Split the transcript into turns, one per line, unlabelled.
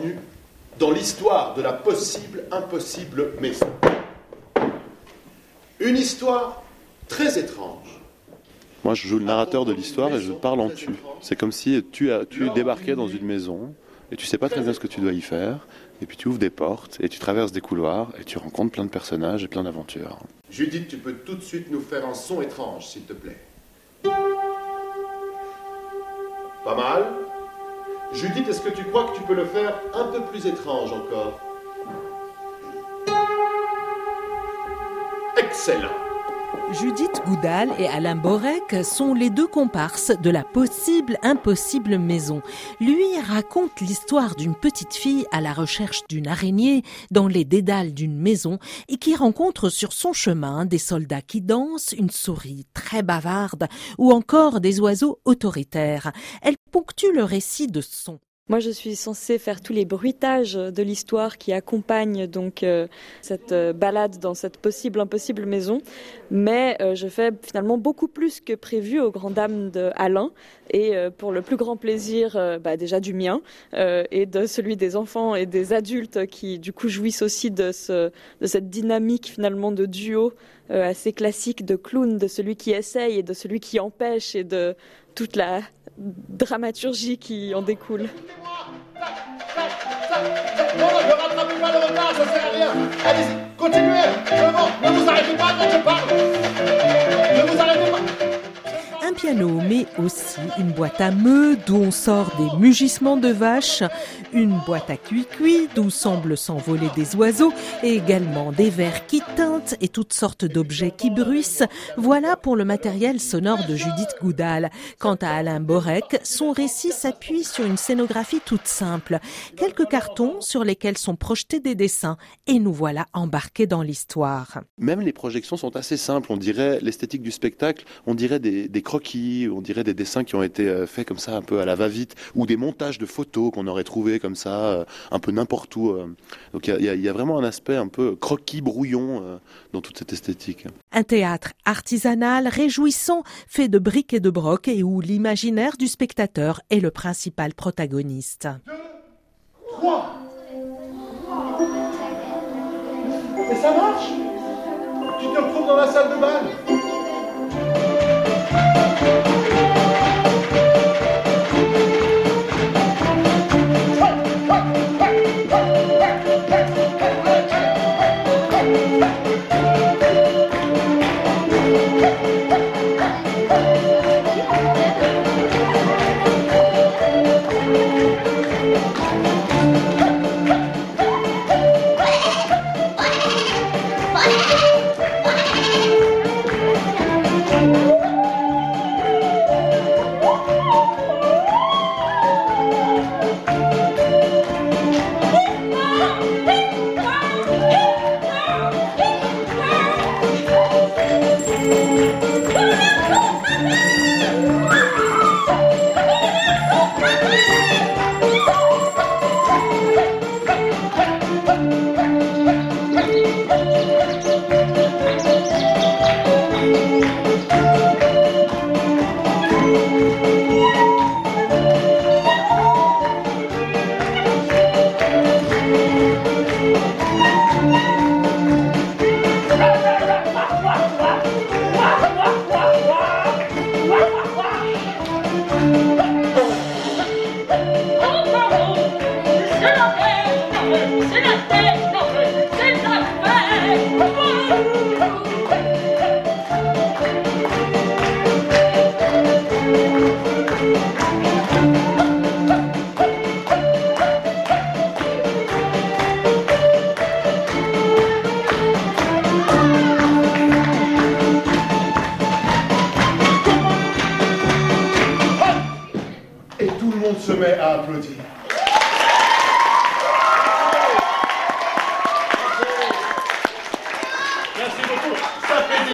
bienvenue dans l'histoire de la possible impossible maison. Une histoire très étrange.
Moi, je joue le narrateur de l'histoire et je parle en tu. C'est comme si tu, as, tu débarquais dans une maison et tu sais pas très bien ce que tu dois y faire. Et puis tu ouvres des portes et tu traverses des couloirs et tu rencontres plein de personnages et plein d'aventures.
Judith, tu peux tout de suite nous faire un son étrange, s'il te plaît. Pas mal Judith, est-ce que tu crois que tu peux le faire un peu plus étrange encore? Excellent
Judith Goudal et Alain Borek sont les deux comparses de la possible impossible maison. Lui raconte l'histoire d'une petite fille à la recherche d'une araignée dans les dédales d'une maison et qui rencontre sur son chemin des soldats qui dansent, une souris très bavarde ou encore des oiseaux autoritaires. Elle ponctue le récit de son.
Moi, je suis censée faire tous les bruitages de l'histoire qui accompagnent donc euh, cette euh, balade dans cette possible impossible maison, mais euh, je fais finalement beaucoup plus que prévu aux grandes dames de Alain et pour le plus grand plaisir, bah, déjà du mien et de celui des enfants et des adultes qui du coup jouissent aussi de, ce, de cette dynamique finalement de duo assez classique de clown, de celui qui essaye et de celui qui empêche et de toute la dramaturgie qui en découle.
Non, ne rattrapez pas le retard, ça sert à rien. Allez-y, continuez. Ne
mais aussi une boîte à meux d'où on sort des mugissements de vaches, une boîte à cuit-cuit d'où semblent s'envoler des oiseaux et également des verres qui teintent et toutes sortes d'objets qui bruissent. Voilà pour le matériel sonore de Judith Goudal. Quant à Alain Borek, son récit s'appuie sur une scénographie toute simple. Quelques cartons sur lesquels sont projetés des dessins et nous voilà embarqués dans l'histoire.
Même les projections sont assez simples. On dirait l'esthétique du spectacle, on dirait des, des on dirait des dessins qui ont été euh, faits comme ça un peu à la va-vite, ou des montages de photos qu'on aurait trouvé comme ça, euh, un peu n'importe où. Euh. Donc il y, a vraiment un aspect un peu croquis, brouillon dans toute cette esthétique.
Un théâtre artisanal, réjouissant, fait de briques et de brocs et où l'imaginaire du spectateur est le principal protagoniste.
trois. Et ça marche? Tu te retrouves dans la salle de bal? Se met à applaudir.